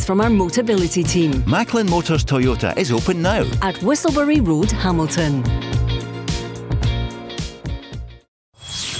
from our Motability team. Macklin Motors Toyota is open now. At Whistlebury Road, Hamilton.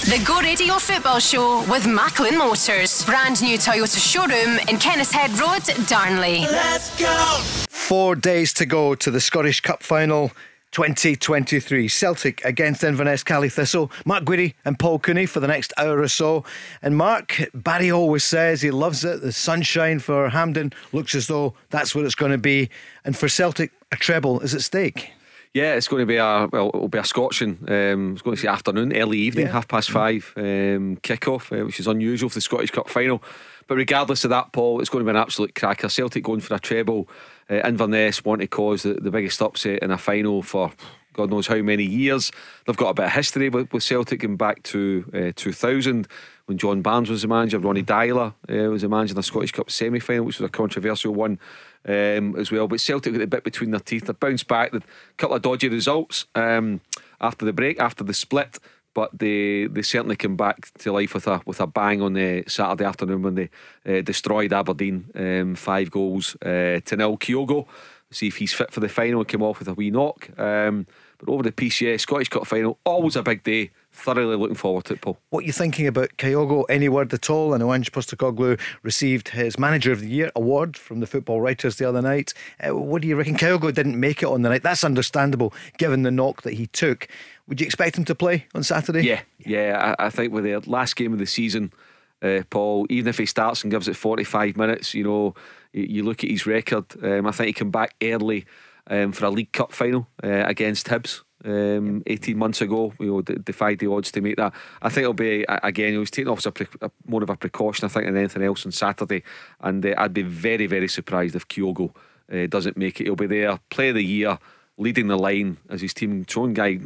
The Go Radio Football Show with Macklin Motors. Brand new Toyota showroom in Kennishead Road, Darnley. Let's go! Four days to go to the Scottish Cup final. 2023 Celtic against Inverness Caley Thistle. Mark Guidi and Paul Cooney for the next hour or so. And Mark, Barry always says he loves it. The sunshine for Hampden looks as though that's what it's going to be. And for Celtic, a treble is at stake. Yeah, it's going to be a well, it'll be a scorching. Um, it's going to say afternoon, early evening, yeah. half past five um, kickoff, uh, which is unusual for the Scottish Cup final. But regardless of that, Paul, it's going to be an absolute cracker. Celtic going for a treble. Uh, Inverness want to cause the, the biggest upset in a final for God knows how many years. They've got a bit of history with, with Celtic going back to uh, 2000 when John Barnes was the manager, Ronny Deila uh, was the manager in the Scottish Cup semi final, which was a controversial one um, as well. But Celtic got a bit between their teeth. They bounced back, a couple of dodgy results um, after the break, after the split. But they, they certainly came back to life with a with a bang on the Saturday afternoon when they uh, destroyed Aberdeen um, five goals uh, to nil. Kyogo, see if he's fit for the final. Came off with a wee knock. Um, but over the PCA Scottish Cup final, always a big day thoroughly looking forward to it, Paul. What are you thinking about Kyogo? Any word at all? I know Ange Postecoglou received his Manager of the Year award from the football writers the other night. Uh, what do you reckon? Kyogo didn't make it on the night. That's understandable given the knock that he took. Would you expect him to play on Saturday? Yeah, yeah. I, I think with the last game of the season, uh, Paul, even if he starts and gives it 45 minutes, you know, you, you look at his record. Um, I think he came back early um, for a League Cup final uh, against Hibs um, 18 months ago. You know, defied the odds to make that. I think it'll be again. He was taking off as a, pre- a, more of a precaution, I think, than anything else on Saturday. And uh, I'd be very, very surprised if Kyogo uh, doesn't make it. He'll be there, play of the year, leading the line as his team. Showing guy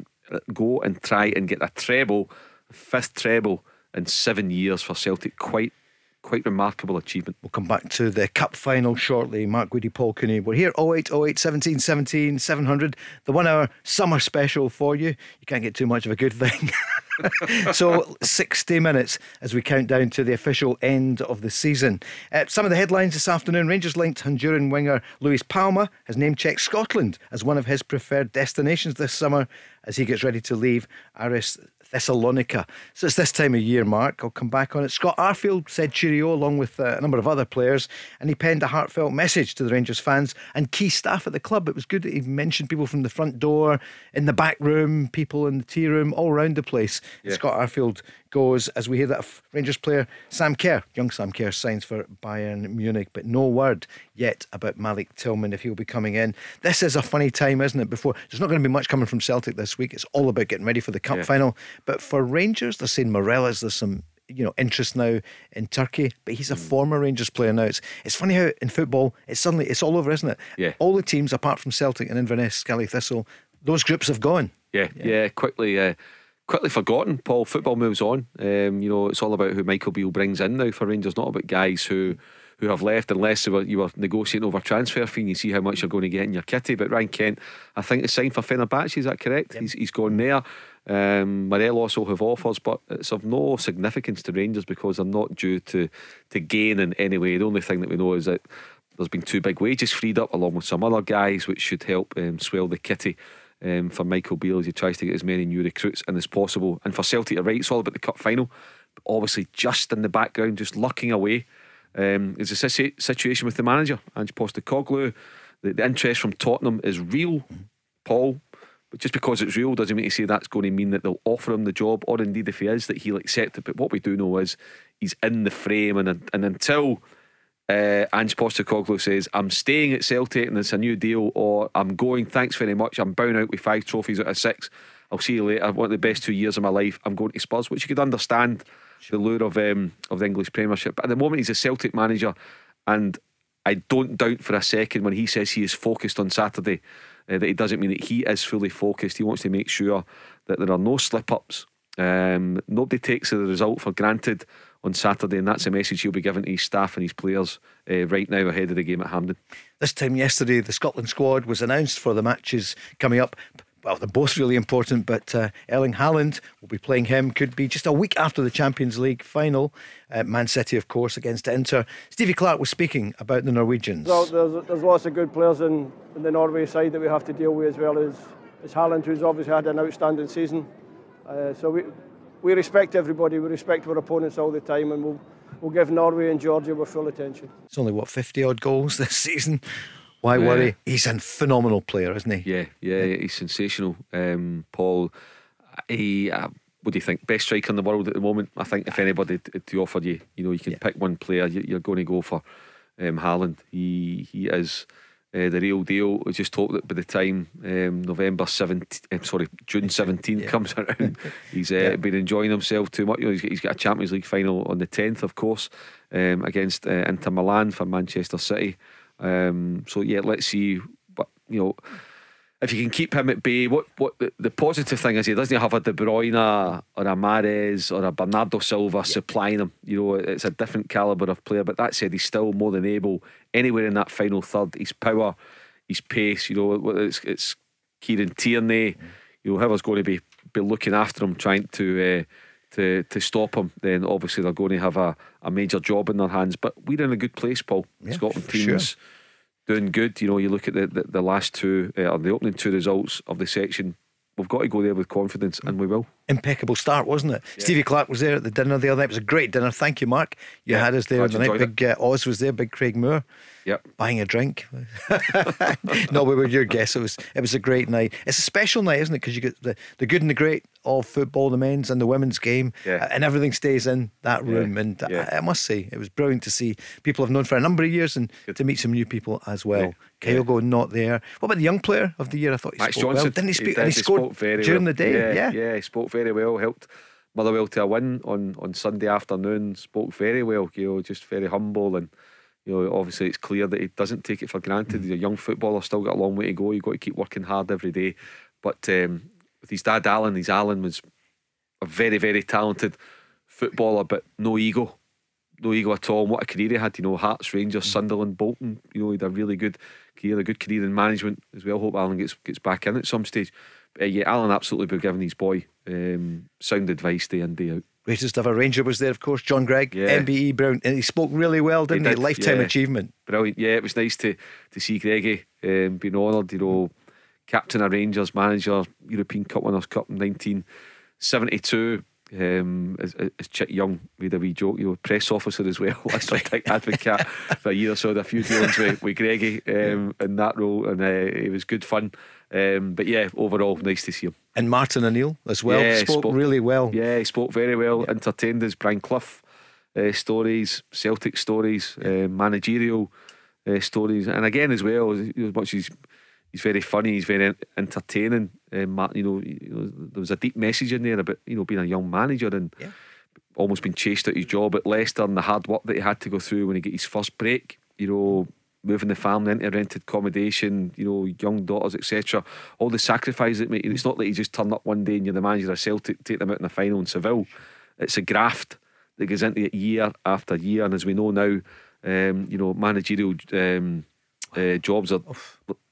go and try and get a treble, fifth treble in seven years for Celtic. Quite quite remarkable achievement. We'll come back to the cup final shortly. Mark Guidi, Paul Cooney. We're here 08, 08, 17, 17, 700. The one hour summer special for you. You can't get too much of a good thing. so 60 minutes as we count down to the official end of the season. Uh, some of the headlines this afternoon Rangers linked Honduran winger Luis Palma has name checked Scotland as one of his preferred destinations this summer as he gets ready to leave Aris Thessalonica. So it's this time of year, Mark. I'll come back on it. Scott Arfield said cheerio along with uh, a number of other players, and he penned a heartfelt message to the Rangers fans and key staff at the club. It was good that he mentioned people from the front door, in the back room, people in the tea room, all around the place. Yeah. Scott Arfield goes as we hear that Rangers player Sam Kerr, young Sam Kerr, signs for Bayern Munich, but no word yet about Malik Tillman if he'll be coming in. This is a funny time, isn't it? Before there's not going to be much coming from Celtic this week. It's all about getting ready for the cup yeah. final. But for Rangers, they're saying Morelos. There's some you know interest now in Turkey, but he's a mm. former Rangers player now. It's it's funny how in football it's suddenly it's all over, isn't it? Yeah. All the teams apart from Celtic and Inverness, Caley Thistle, those groups have gone. Yeah, yeah, yeah quickly. Uh, quickly forgotten. Paul, football moves on. Um, you know, it's all about who Michael Beale brings in now for Rangers, not about guys who who have left unless you were, you were negotiating over transfer fee and you see how much you're going to get in your kitty. But Ryan Kent, I think, is signed for Fenerbahce, is that correct? Yep. He's, he's gone there. Um, Morelos will have offers, but it's of no significance to Rangers because they're not due to, to gain in any way. The only thing that we know is that there's been two big wages freed up along with some other guys, which should help um, swell the kitty um, for Michael Beale as he tries to get as many new recruits in as possible. And for Celtic right, it's all about the cup final. But obviously, just in the background, just looking away, um, is a situation with the manager, Ange Postecoglou. The, the interest from Tottenham is real, Paul. But just because it's real doesn't mean to say that's going to mean that they'll offer him the job, or indeed if he is, that he'll accept it. But what we do know is he's in the frame, and and until uh, Ange Postecoglou says, I'm staying at Celtic and it's a new deal, or I'm going, thanks very much. I'm bowing out with five trophies out of six. I'll see you later. One of the best two years of my life. I'm going to Spurs, which you could understand the lure of um, of the English Premiership. But at the moment, he's a Celtic manager, and I don't doubt for a second when he says he is focused on Saturday uh, that he doesn't mean that he is fully focused. He wants to make sure that there are no slip ups. Um, nobody takes the result for granted on Saturday, and that's a message he'll be giving to his staff and his players uh, right now ahead of the game at Hampden. This time yesterday, the Scotland squad was announced for the matches coming up. Well, they're both really important, but uh, Erling Haaland will be playing him. Could be just a week after the Champions League final. Uh, Man City, of course, against Inter. Stevie Clarke was speaking about the Norwegians. Well, there's, there's lots of good players in, in the Norway side that we have to deal with as well as, as Haaland, who's obviously had an outstanding season. Uh, so we, we respect everybody, we respect our opponents all the time, and we'll, we'll give Norway and Georgia our full attention. It's only, what, 50 odd goals this season? Why Yeah. worry? He's a phenomenal player, isn't he? Yeah, yeah, yeah. he's sensational. Um, Paul, he, uh, what do you think? Best striker in the world at the moment. I think if anybody to offer you, you know, you can pick one player, you- you're going to go for um, Haaland. He he is. Uh, the real deal. We just hope that by the time um, November 17th, um, sorry, June 17th comes around, he's uh, been enjoying himself too much. You know, he's, he's got a Champions League final on the 10th, of course, um, against uh, Inter Milan for Manchester City. Um, so, yeah, let's see. But, you know, if you can keep him at bay, what what the, the positive thing is he doesn't have a De Bruyne or a Mahrez or a Bernardo Silva supplying him. You know, it's a different caliber of player. But that said, he's still more than able anywhere in that final third. His power, his pace. You know, it's it's Kieran Tierney. You know, whoever's going to be be looking after him, trying to. Uh, to, to stop him, then obviously they're going to have a, a major job in their hands. But we're in a good place, Paul. Yeah, Scotland teams sure. Doing good. You know, you look at the, the, the last two, uh, or the opening two results of the section. We've got to go there with confidence, and we will. Impeccable start, wasn't it? Stevie Clarke was there at the dinner the other night. It was a great dinner. Thank you, Mark. You Yeah, had us there the night. Big uh, Oz was there. Big Craig Moore. Yep. buying a drink. no, we were your guests. It was it was a great night. It's a special night, isn't it? Because you get the, the good and the great of football, the men's and the women's game, Yeah. and everything stays in that room. And yeah. I, I must say, it was brilliant to see people I've known for a number of years and Good. to meet some new people as well. Yeah, Kyogo not there. What about the young player of the year? I thought he Max spoke Johnston well. Didn't he speak? did, and he scored spoke very during well. the day. Yeah, Yeah, yeah, he spoke very well. Helped Motherwell to a win on on Sunday afternoon. Spoke very well. You know, just very humble and. You know, obviously it's clear that he doesn't take it for granted. He's a young footballer, still got a long way to go. You've got to keep working hard every day. But um, with his dad Alan, his Alan was a very, very talented footballer, but no ego. No ego at all. And what a career he had, you know, Hearts, Rangers, Sunderland, Bolton. You know, he had a really good career, a good career in management as well. Hope Alan gets gets back in at some stage. But uh, yeah, Alan absolutely be giving his boy um, sound advice day in, day out. Greatest ever Ranger was there, of course. John Greig, Yeah. MBE Brown, and he spoke really well, didn't he? did, Lifetime yeah. achievement. Brilliant. Yeah, it was nice to to see Greggy um, being honoured. You know, captain of Rangers, manager, European Cup Winners' Cup in 1972. Um, as, as Chick Young made a wee joke, you know, press officer as well. That's a advocate for a year or so. Had a few dealings with, with Greggy um, in that role, and uh, it was good fun. Um, but yeah, overall, nice to see him. And Martin O'Neill as well Yeah, spoke, spoke- really well. Yeah, he spoke very well, entertained us. Brian Clough uh, stories, Celtic stories, uh, managerial uh, stories, and again as well, as as much as he's very funny, he's very entertaining. Martin, you know, you know, there was a deep message in there about you know being a young manager and Yeah. almost being chased out of his job at Leicester and the hard work that he had to go through when he got his first break. You know. Moving the family into rented accommodation, you know, young daughters, etc. All the sacrifices it made. It's not that you just turn up one day and you're the manager of Celtic, take them out in the final in Seville. It's a graft that goes into it year after year, and as we know now, um, you know, managerial um, uh, jobs are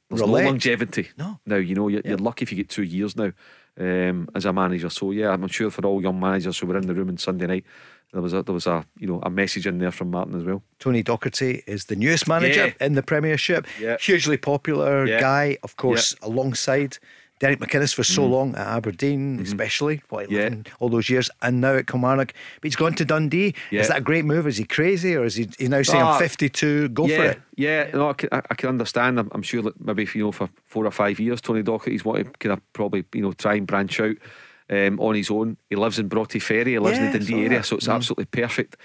there's no longevity. No. Now you know you're, you're lucky if you get two years now um, as a manager. So yeah, I'm sure for all young managers who were in the room on Sunday night, there was a there was a you know a message in there from Martin as well. Tony Docherty is the newest manager Yeah. in the Premiership. Yeah. Hugely popular Yeah. guy, of course, alongside Derek McInnes for so long at Aberdeen, especially what, Mm-hmm. Yeah. 11, all those years, and now at Kilmarnock. But he's gone to Dundee. Yeah. Is that a great move? Is he crazy, or is he he's now saying Ah, I'm 52? Go yeah, for it. Yeah, no, I can, I, can understand. I'm, I'm sure that maybe if you know for four or five years, Tony Docherty's wanted to kind of probably you know try and branch out um, on his own. He lives in Broughty Ferry. He lives in the Dundee area, so it's Mm. absolutely perfect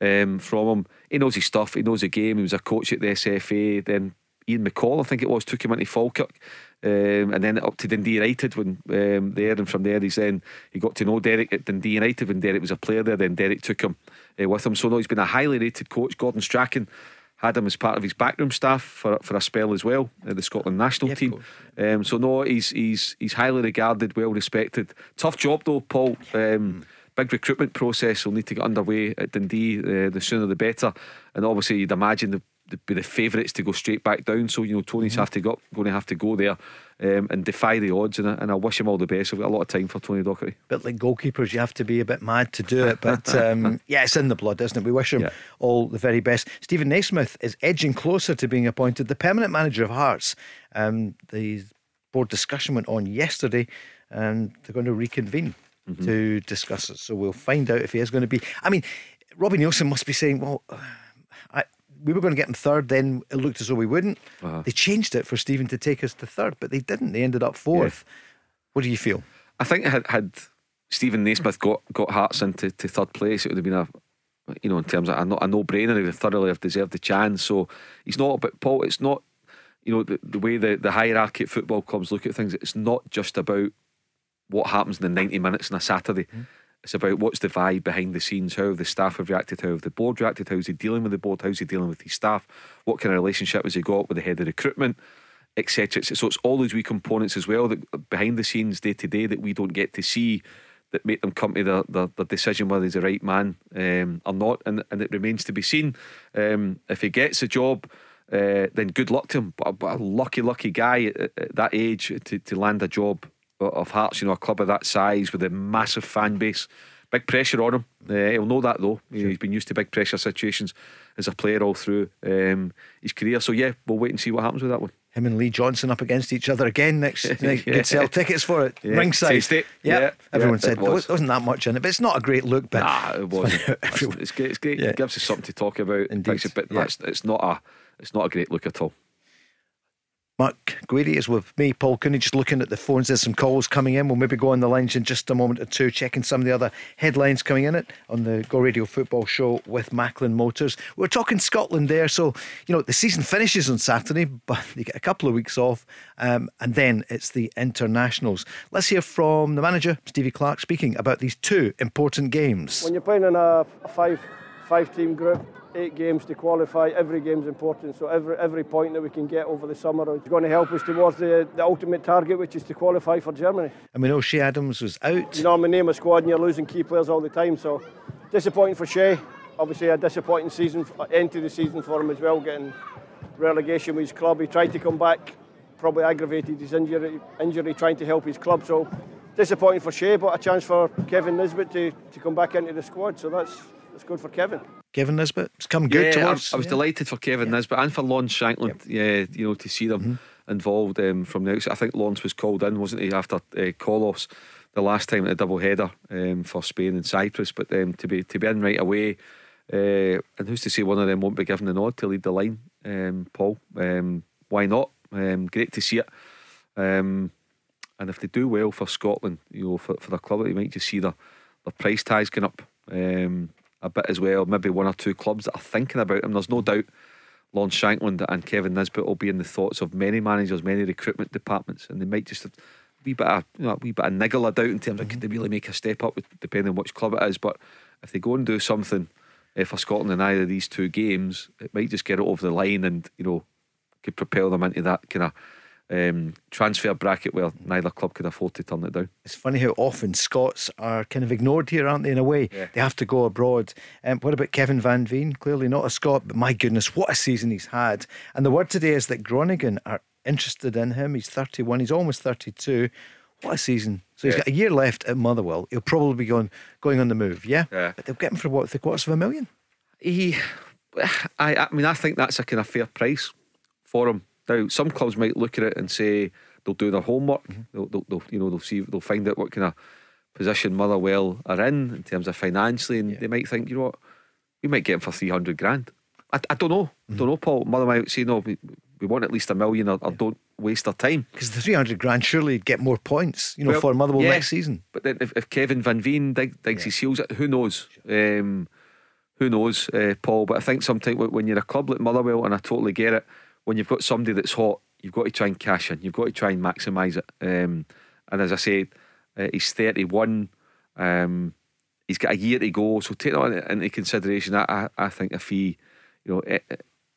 um, from him. He knows his stuff. He knows the game. He was a coach at the SFA. Then Ian McCall, I think it was, took him into Falkirk. Um, and then up to Dundee United when um, there, and from there he's then he got to know Derek at Dundee United when Derek was a player there. Then Derek took him uh, with him. So no, he's been a highly rated coach. Gordon Strachan had him as part of his backroom staff for for a spell as well, uh, the Scotland national Yeah, team. Um, so no, he's he's he's highly regarded, well respected. Tough job though, Paul. Um, Big recruitment process will need to get underway at Dundee. Uh, the sooner the better. And obviously, you'd imagine the they'd be the favourites to go straight back down. So you know Tony's have to go going to have to go there um, and defy the odds. And I, and I wish him all the best. We've got a lot of time for Tony Docherty. But like goalkeepers, you have to be a bit mad to do it. But um, yeah, it's in the blood, isn't it? We wish him Yeah. all the very best. Steven Naismith is edging closer to being appointed the permanent manager of Hearts. Um, the board discussion went on yesterday, and they're going to reconvene to discuss it. So we'll find out if he is going to be. I mean, Robbie Neilson must be saying, well. We were going to get him third, then it looked as though we wouldn't. Uh-huh. They changed it for Steven to take us to third, but they didn't. They ended up fourth. What do you feel? I think had had Steven Naismith got got Hearts into to third place, it would have been a you know in terms of a, no- brainer. He would thoroughly have deserved the chance. So he's not. But Paul, it's not. You know the, the way the, the hierarchy at football clubs look at things. It's not just about what happens in the ninety minutes on a Saturday. It's about what's the vibe behind the scenes, how the staff have reacted, how the board reacted, how's he dealing with the board, how's he dealing with his staff, what kind of relationship has he got with the head of recruitment, etc. So it's all those wee components as well that behind the scenes, day to day, that we don't get to see that make them come to their, their decision whether he's the right man um, or not, and and it remains to be seen. Um, if he gets a job, uh, then good luck to him. But, a- but a lucky, lucky guy at, at that age to, to land a job of Hearts, you know, a club of that size with a massive fan base. Big pressure on him. Uh, he'll know that though. Know, He's been used to big pressure situations as a player all through um, his career. So yeah, we'll wait and see what happens with that one. him and Lee Johnson up against each other again next. Yeah. Could sell tickets for it. Yeah. Ringside. Taste it. Yeah. Yeah. Everyone Yeah, said it there was. wasn't that much in it, but it's not a great look. But Nah, it wasn't. It's, it's great. It's great. It gives us something to talk about. Indeed. A bit, Yeah. that's, it's not a. It's not a great look at all. Mark Guidi is with me, Paul Cooney, just looking at the phones. There's some calls coming in. We'll maybe go on the lines in just a moment or two, checking some of the other headlines coming in it on the Go Radio Football Show with Macklin Motors. We're talking Scotland there, so you know the season finishes on Saturday, but you get a couple of weeks off, um, and then it's the internationals. Let's hear from the manager, Stevie Clarke, speaking about these two important games. When you're playing in a five five team group, eight games to qualify, every game's important. So every every point that we can get over the summer is going to help us towards the, the ultimate target, which is to qualify for Germany. And we know Che Adams was out. You normally name a squad and you're losing key players all the time. So disappointing for Che. Obviously a disappointing season, end to the season for him as well, getting relegation with his club. He tried to come back, probably aggravated his injury, injury trying to help his club. So disappointing for Che, but a chance for Kevin Nisbet to, to come back into the squad. So that's that's good for Kevin. Kevin Nisbet, it's come good yeah, I- towards. I, was yeah. delighted for Kevin Nisbet and for Lawrence Shankland. Yeah, you know, to see them Mm-hmm. involved um, from the outset. I think Lawrence was called in, wasn't he, after uh, call offs the last time at a double header um, for Spain and Cyprus. But um, to be to be in right away, uh, and who's to say one of them won't be given the nod to lead the line? Um, Paul, um, why not? Um, great to see it. Um, and if they do well for Scotland, you know, for, for the club, you might just see their, their price tags going up um, a bit as well. Maybe one or two clubs that are thinking about him. There's no doubt Lon Shankland and Kevin Nisbet will be in the thoughts of many managers, many recruitment departments, and they might just have a wee bit of, you know, a wee bit of niggle of doubt in terms of could they really make a step up, depending on which club it is. But if they go and do something eh, for Scotland in either of these two games, it might just get it over the line and, you know, could propel them into that kind of um, transfer bracket where neither club could afford to turn it down. It's funny how often Scots are kind of ignored here, aren't they? In a way, Yeah. they have to go abroad. Um, what about Kevin Van Veen? Clearly not a Scot, but my goodness, what a season he's had! And the word today is that Groningen are interested in him. He's 31. He's almost 32. What a season! So he's Yeah. got a year left at Motherwell. He'll probably be going going on the move. Yeah, Yeah. but they'll get him for what? Three quarters of a million. He, I, I mean, I think that's a kind of fair price for him. Now, some clubs might look at it and say they'll do their homework. They'll, they'll, they'll, you know, they'll see, they'll find out what kind of position Motherwell are in in terms of financially, and they might think, you know what, we might get him for three hundred grand. I, I don't know, don't know, Paul. Mother might say, no, we, we want at least a million, or, or don't waste our time. Because the 300 grand surely get more points, you know, Well, for Motherwell yeah. next season. But then if, if Kevin Van Veen dig, digs his heels, who knows? Um, who knows, uh, Paul? But I think sometimes when you're a club like Motherwell, and I totally get it, when you've got somebody that's hot, you've got to try and cash in. You've got to try and maximise it. Um, and as I said, uh, he's 31. Um, he's got a year to go, so take that into consideration. I, I, I think if he, you know,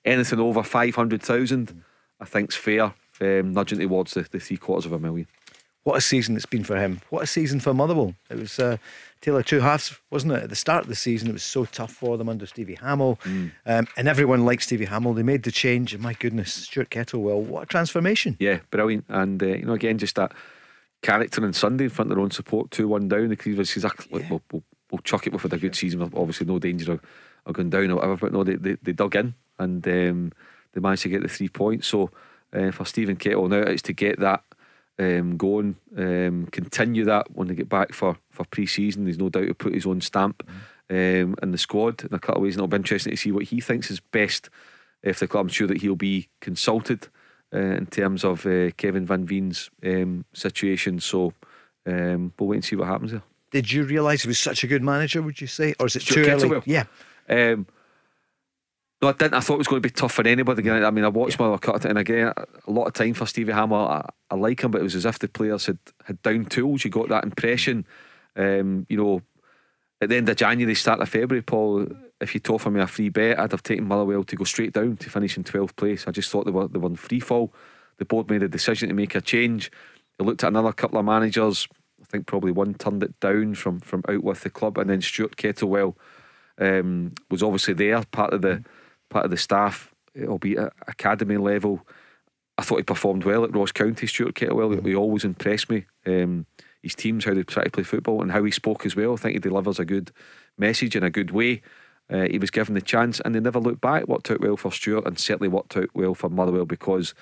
anything over 500,000, I think's fair, um, nudging towards the, the three quarters of a million. What a season it's been for him. What a season for Motherwell. It was uh, Taylor two halves, wasn't it? At the start of the season, it was so tough for them under Stevie Hammell. Mm. Um, and everyone liked Stevie Hammell. They made the change. And my goodness, Stuart Kettlewell, what a transformation. Yeah, brilliant. And, uh, you know, again, just that character on Sunday in front of their own support, 2 1 down. The Cleveland says, we'll, we'll, we'll, we'll chuck it. We've had a good season. Obviously, no danger of, of going down or whatever. But no, they, they, they dug in and um, they managed to get the three points. So uh, for Stephen Kettle now, it's to get that um, going, um, continue that when they get back for, for pre season. There's no doubt he'll put his own stamp um, in the squad in a couple of ways. And it'll be interesting to see what he thinks is best if the club. I'm sure that he'll be consulted uh, in terms of uh, Kevin Van Veen's um, situation. So um, we'll wait and see what happens there. Did you realise he was such a good manager, would you say? Or is it Stuart too early? Kettlewell? Yeah. No, I didn't. I thought it was going to be tough for anybody. I mean, I watched Mother cut it, and again, a lot of time for Stevie Hammell. I, I like him, but it was as if the players had, had down tools. You got that impression. Um, you know, at the end of January, start of February, Paul, if you'd offered me a free bet, I'd have taken Motherwell to go straight down to finish in 12th place. I just thought they were, they were in free fall. The board made a decision to make a change. They looked at another couple of managers. I think probably one turned it down from, from out with the club, and then Stuart Kettlewell um, was obviously there, part of the part of the staff, albeit at academy level. I thought he performed well at Ross County. Stuart Kettlewell, he always impressed me. Um, his teams, how they try to play football, and how he spoke as well. I think he delivers a good message in a good way. Uh, he was given the chance, and they never looked back. Worked out well for Stuart, and certainly worked out well for Motherwell because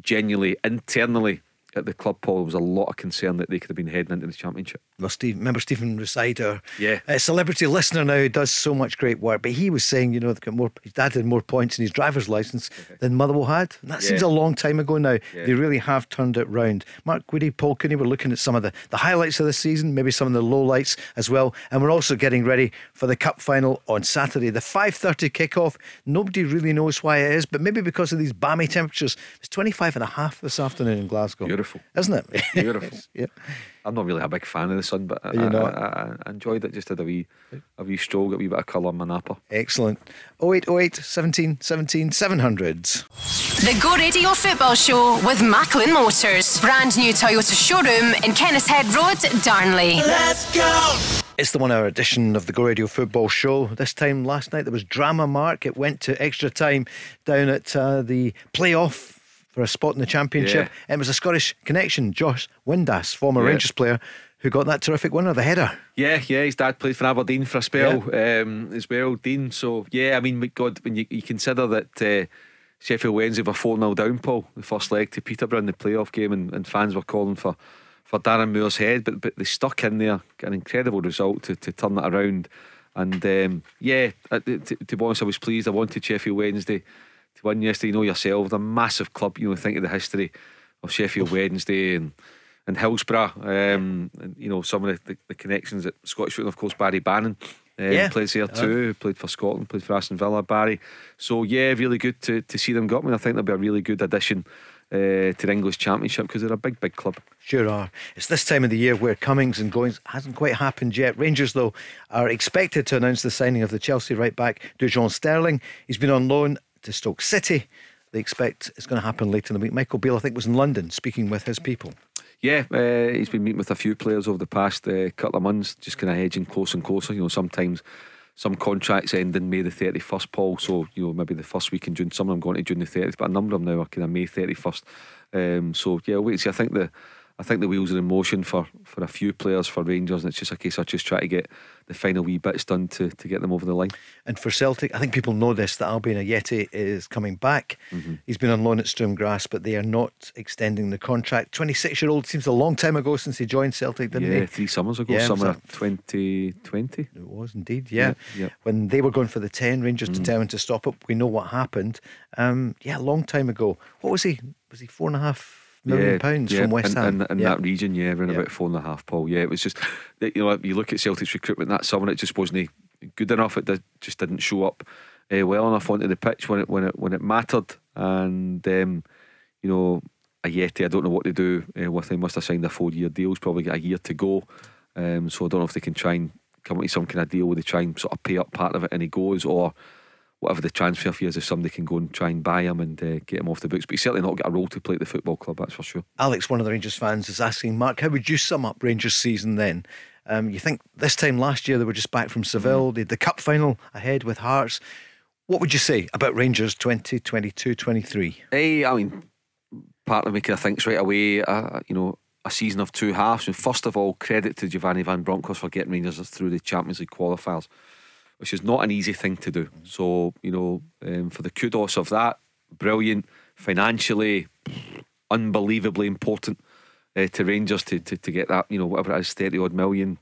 genuinely, internally at the club, Paul, there was a lot of concern that they could have been heading into the championship. Well, Steve, remember Stephen Reside, our Yeah. uh, celebrity listener now, who does so much great work. But he was saying, you know, they've got more. His dad had more points in his driver's license than Motherwell had. And that seems a long time ago now. Yeah. They really have turned it round. Mark Guidi, Paul Cooney, we're looking at some of the, the highlights of the season, maybe some of the lowlights as well. And we're also getting ready for the cup final on Saturday, the 5:30 kickoff. Nobody really knows why it is, but maybe because of these balmy temperatures. It's 25 and a half this afternoon in Glasgow. Beautiful. isn't it? Beautiful. yeah. I'm not really a big fan of the sun, but I, you I. I, I enjoyed it. Just had a wee, a wee stroll, got a wee bit of colour in my napper. Excellent. 0808 17 17 700s. The Go Radio Football Show with Macklin Motors. Brand new Toyota showroom in Kennishead Road, Darnley. Let's go! It's the one hour edition of the Go Radio Football Show. This time last night there was drama, Mark. It went to extra time down at uh, the playoff for a spot in the championship. Yeah. It was a Scottish connection, Josh Windass, former Yeah. Rangers player, who got that terrific winner, the header. Yeah, yeah, his dad played for Aberdeen for a spell um, as well, Dean. So, yeah, I mean, God, when you, you consider that uh, Sheffield Wednesday were 4 0 down, Paul, the first leg to Peterborough in the playoff game, and, and fans were calling for, for Darren Moore's head, but, but they stuck in there, an incredible result to, to turn it around. And um, yeah, uh, to, to be honest, I was pleased. I wanted Sheffield Wednesday to win yesterday. You know yourself, a massive club. You know, think of the history of Sheffield Wednesday and and Hillsborough. Um, and, you know, some of the, the, the connections at Scottish football, of course, Barry Bannan. Um, Yeah. plays there too. Played for Scotland, played for Aston Villa, Barry. So yeah, really good to, to see them go up. I I think they'll be a really good addition uh, to the English Championship because they're a big, big club. Sure are. It's this time of the year where comings and goings hasn't quite happened yet. Rangers, though, are expected to announce the signing of the Chelsea right back, Dujon Sterling. He's been on loan to Stoke City. They expect it's going to happen later in the week. Michael Beale, I think, was in London speaking with his people. Yeah, uh, he's been meeting with a few players over the past uh, couple of months, just kind of edging closer and closer. You know, sometimes some contracts end in May the 31st, Paul. So, you know, maybe the first week in June, some of them going to June the 30th, but a number of them now are kind of May 31st. Um, so, yeah, wait and see. I think the I think the wheels are in motion for, for a few players for Rangers, and it's just a case of just trying to get the final wee bits done to, to get them over the line. And for Celtic, I think people know this that Albian Ajeti is coming back. Mm-hmm. He's been on loan at Sturm Graz, but they are not extending the contract. 26 year old seems a long time ago since he joined Celtic, didn't yeah, he? three summers ago, Yeah, summer 2020. It was indeed, yeah. Yeah, yeah. When they were going for the 10, Rangers Mm. determined to stop it. We know what happened. Um, yeah, a long time ago. What was he? Was he four and a half million pounds from West Ham? in, in yeah. that region, yeah, around Yeah. about four and a half, Paul. Yeah, it was just you know you look at Celtic's recruitment that summer, it just wasn't good enough. It did, just didn't show up uh, well enough onto the pitch when it when it when it mattered. And um, you know, Ajeti, I don't know what to do uh, with him. Must have signed a four year deal. He's probably got a year to go. Um, so I don't know if they can try and come up with some kind of deal where they try and sort of pay up part of it and he goes, or whatever the transfer fee is, if somebody can go and try and buy him and uh, get him off the books. But he's certainly not got a role to play at the football club, that's for sure. Alex, one of the Rangers fans, is asking, Mark, how would you sum up Rangers' season then? Um, you think this time last year they were just back from Seville, mm. they had the cup final ahead with Hearts. What would you say about Rangers 2022 23? Hey, I mean, part of me kind of thinks right away, uh, you know, a season of two halves. And first of all, credit to Giovanni Van Bronckhorst for getting Rangers through the Champions League qualifiers which is not an easy thing to do. So, you know, um, for the kudos of that, brilliant, financially, unbelievably important uh, to Rangers to, to, to get that, you know, whatever it is, 30 odd million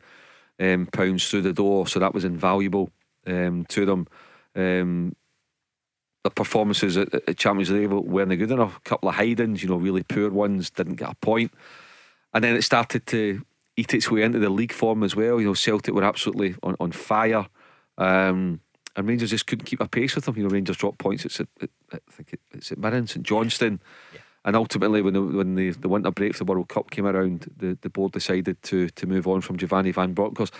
um, pounds through the door. So that was invaluable um, to them. Um, the performances at, at Champions League weren't good enough. A couple of hidings, you know, really poor ones, didn't get a point. And then it started to eat its way into the league form as well. You know, Celtic were absolutely on, on fire. Um, and Rangers just couldn't keep a pace with them. You know, Rangers dropped points. It's at, at I think it's at Mirren, St Johnstone, yeah. and ultimately when the when the, the winter break for the World Cup came around, the, the board decided to to move on from Giovanni Van Bronckhorst.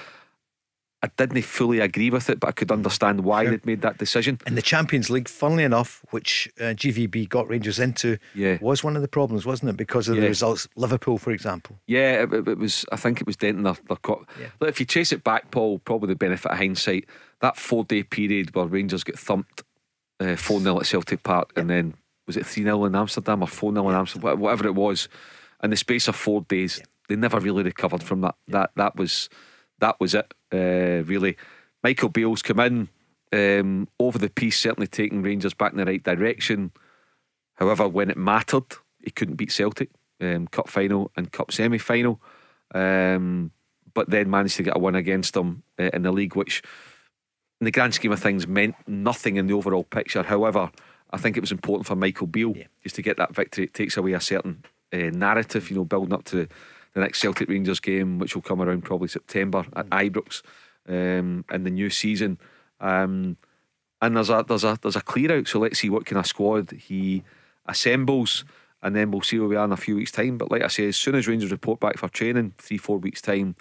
I didn't fully agree with it, but I could understand why sure. they'd made that decision. And the Champions League, funnily enough, which uh, GVB got Rangers into, yeah. was one of the problems, wasn't it? Because of yeah. the results, Liverpool, for example. Yeah, it, it, was. I think it was denting their, their cut. Yeah. Look, if you chase it back, Paul, probably the benefit of hindsight, that four day period where Rangers get thumped uh, 4 uh, 0 at Celtic Park, and then was it 3 0 in Amsterdam or 4 0 in Amsterdam, whatever it was, in the space of four days, they never really recovered from that. That that was that was it, uh, really. Michael Beale's come in um, over the piece, certainly taking Rangers back in the right direction. However, when it mattered, he couldn't beat Celtic, um, cup final and cup semi final. Um, but then managed to get a win against them uh, in the league, which, in the grand scheme of things, meant nothing in the overall picture. However, I think it was important for Michael Beale yeah. just to get that victory. It takes away a certain uh, narrative, you know, building up to the next Celtic Rangers game, which will come around probably September at mm. Ibrox um, in the new season. Um, and there's a there's a there's a clear out. So let's see what kind of squad he assembles, and then we'll see where we are in a few weeks' time. But like I say, as soon as Rangers report back for training, three four weeks' time,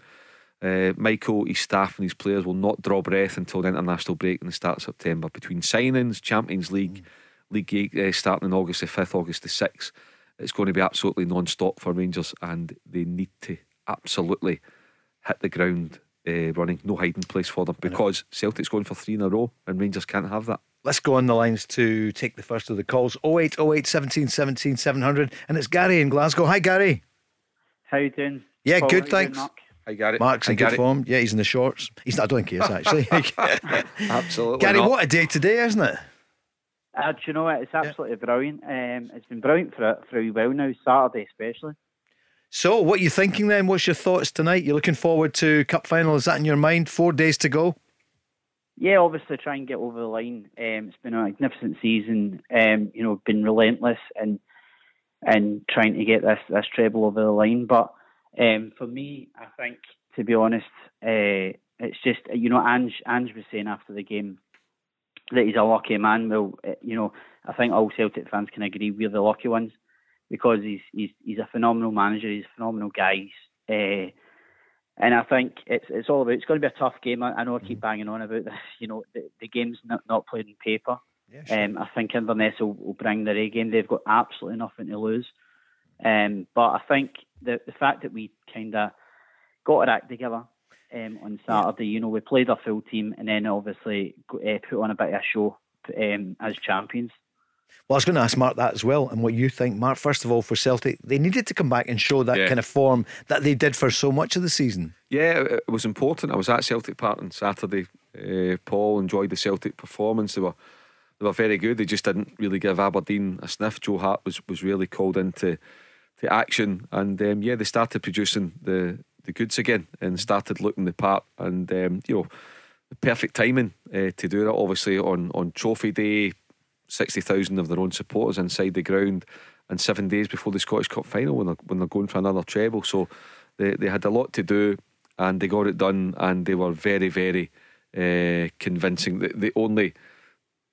uh, Michael, his staff, and his players will not draw breath until the international break in the start of September. Between signings, Champions League, mm. League uh, starting in August the fifth, August the sixth it's going to be absolutely non-stop for Rangers, and they need to absolutely hit the ground uh, running. No hiding place for them because Celtic's going for three in a row, and Rangers can't have that. Let's go on the lines to take the first of the calls 0808 17 17 700. And it's Gary in Glasgow. Hi, Gary. How you doing? Yeah, Paul, good, thanks. Mark? I got it. Mark's in good form. Yeah, he's in the shorts. He's not, I don't think he is, actually. Absolutely. Gary, not. what a day today, isn't it? Uh, do you know what? It's absolutely yeah. brilliant. Um, it's been brilliant for a, for a while now, Saturday especially. So, what are you thinking then? What's your thoughts tonight? You're looking forward to cup final? Is that in your mind? Four days to go. Yeah, obviously try and get over the line. Um, it's been a magnificent season. Um, you know, been relentless and and trying to get this this treble over the line. But um, for me, I think to be honest, uh, it's just you know, Ange Ange was saying after the game that he's a lucky man. Well, eh, you know, I think all Celtic fans can agree we're the lucky ones because he's he's he's a phenomenal manager. He's a phenomenal guy. Uh, and I think it's it's all about. It's going to be a tough game. I, I know I keep mm-hmm. banging on about this. You know, the, the game's not, not played in paper. Yeah, sure. um, I think Inverness will, will bring their A game. They've got absolutely nothing to lose. Um, but I think the the fact that we kind of got our act together, um, on Saturday. You know, we played our full team and then obviously uh, put on a bit of a show um, as champions. Well, I was going to ask Mark that as well, and what you think, Mark. First of all, for Celtic, they needed to come back and show that yeah. kind of form that they did for so much of the season. Yeah, it was important. I was at Celtic Park on Saturday. Uh, Paul enjoyed the Celtic performance. They were they were very good. They just didn't really give Aberdeen a sniff. Joe Hart was was really called into to action, and um, yeah, they started producing the the goods again and started looking the part. And um, you know, the perfect timing uh, to do that. Obviously on on Trophy Day, sixty thousand of their own supporters inside the ground, and seven days before the Scottish Cup final when they're when they're going for another treble. So they they had a lot to do, and they got it done, and they were very very uh, convincing. The, the only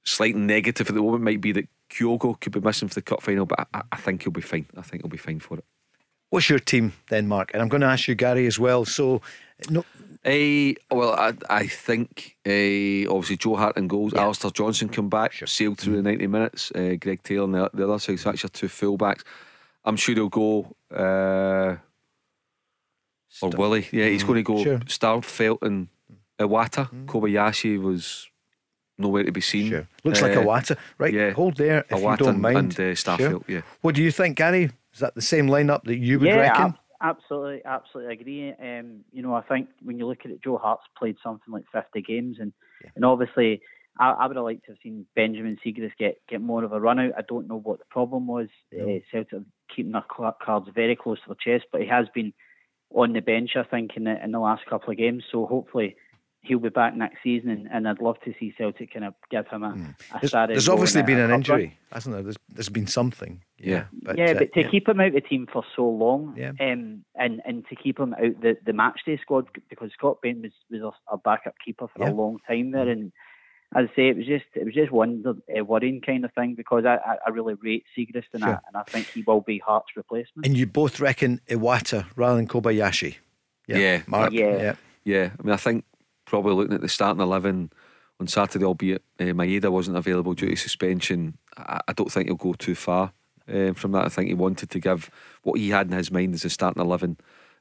slight negative at the moment might be that Kyogo could be missing for the cup final, but I, I think he'll be fine. I think he'll be fine for it. What's your team then, Mark? And I'm going to ask you, Gary, as well. So, no, Uh, well, I, I think uh, obviously Joe Hart and goals. Yeah. Alistair Johnston come back, sailed through the 90 minutes. Uh, Greg Taylor on the, the other side, so actually two fullbacks. I'm sure he'll go. Uh, or Willie, yeah, he's going to go. Sure. Starfelt and Iwata. Kobayashi was nowhere to be seen. Sure. Looks like a Uh, Wata. Right, yeah. hold there if you don't mind. and, uh, Sure. Yeah. What do you think, Gary? Is that the same lineup that you would yeah, reckon? ab- absolutely, absolutely agree. Um, you know, I think when you look at it, Joe Hart's played something like 50 games, and and obviously, I, I would have liked to have seen Benjamin Siegrist get get more of a run out. I don't know what the problem was. Uh, Celtic keeping their cards very close to their chest, but he has been on the bench, I think, in the in the last couple of games. So hopefully. He'll be back next season, and, and I'd love to see Celtic kind of give him a, a Hmm. There's, started there's obviously been an cup run. injury, hasn't there? There's, there's been something. Yeah. But, yeah, uh, but to keep him out of the team for so long, Yeah. um, and and to keep him out the the match day squad because Scott Bain was was our, our backup keeper for Yeah. A long time there, and as I say, it was just it was just wonder, uh, worrying kind of thing because I, I, I really rate Siegrist and, Sure. I, and I think he will be Hart's replacement. And you both reckon Iwata rather than Kobayashi? Yeah. Mark? Yeah. yeah. Yeah, I mean, I think probably looking at the starting 11 on Saturday, albeit uh, Maeda wasn't available due to suspension, I, I don't think he'll go too far um, from that. I think he wanted to give what he had in his mind as a starting 11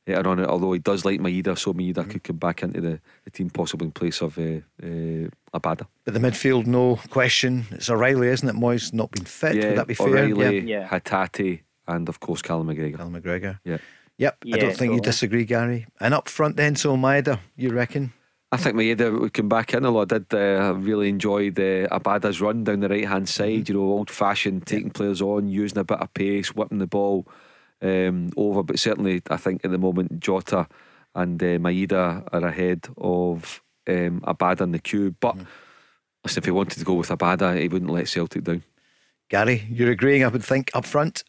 later on, although he does like Maeda, so Maeda could come back into the, the team possibly in place of uh, uh, Abada. But the midfield, no question. It's O'Reilly, isn't it? Mooy's not been fit. yeah, Would that be fair? O'Reilly, Yeah. Hatate, and of course Callum McGregor. Callum McGregor. Yeah. Yep. I don't think you disagree, Gary. And up front then, so Maeda, you reckon? I think Maeda would come back in a lot. I did uh, really enjoy the Abada's run down the right hand side. You know, old fashioned, taking players on, using a bit of pace, whipping the ball um, over. But certainly, I think at the moment Jota and uh, Maeda are ahead of um, Abada in the queue. But listen, if he wanted to go with Abada, he wouldn't let Celtic down. Gary, you're agreeing, I would think, up front?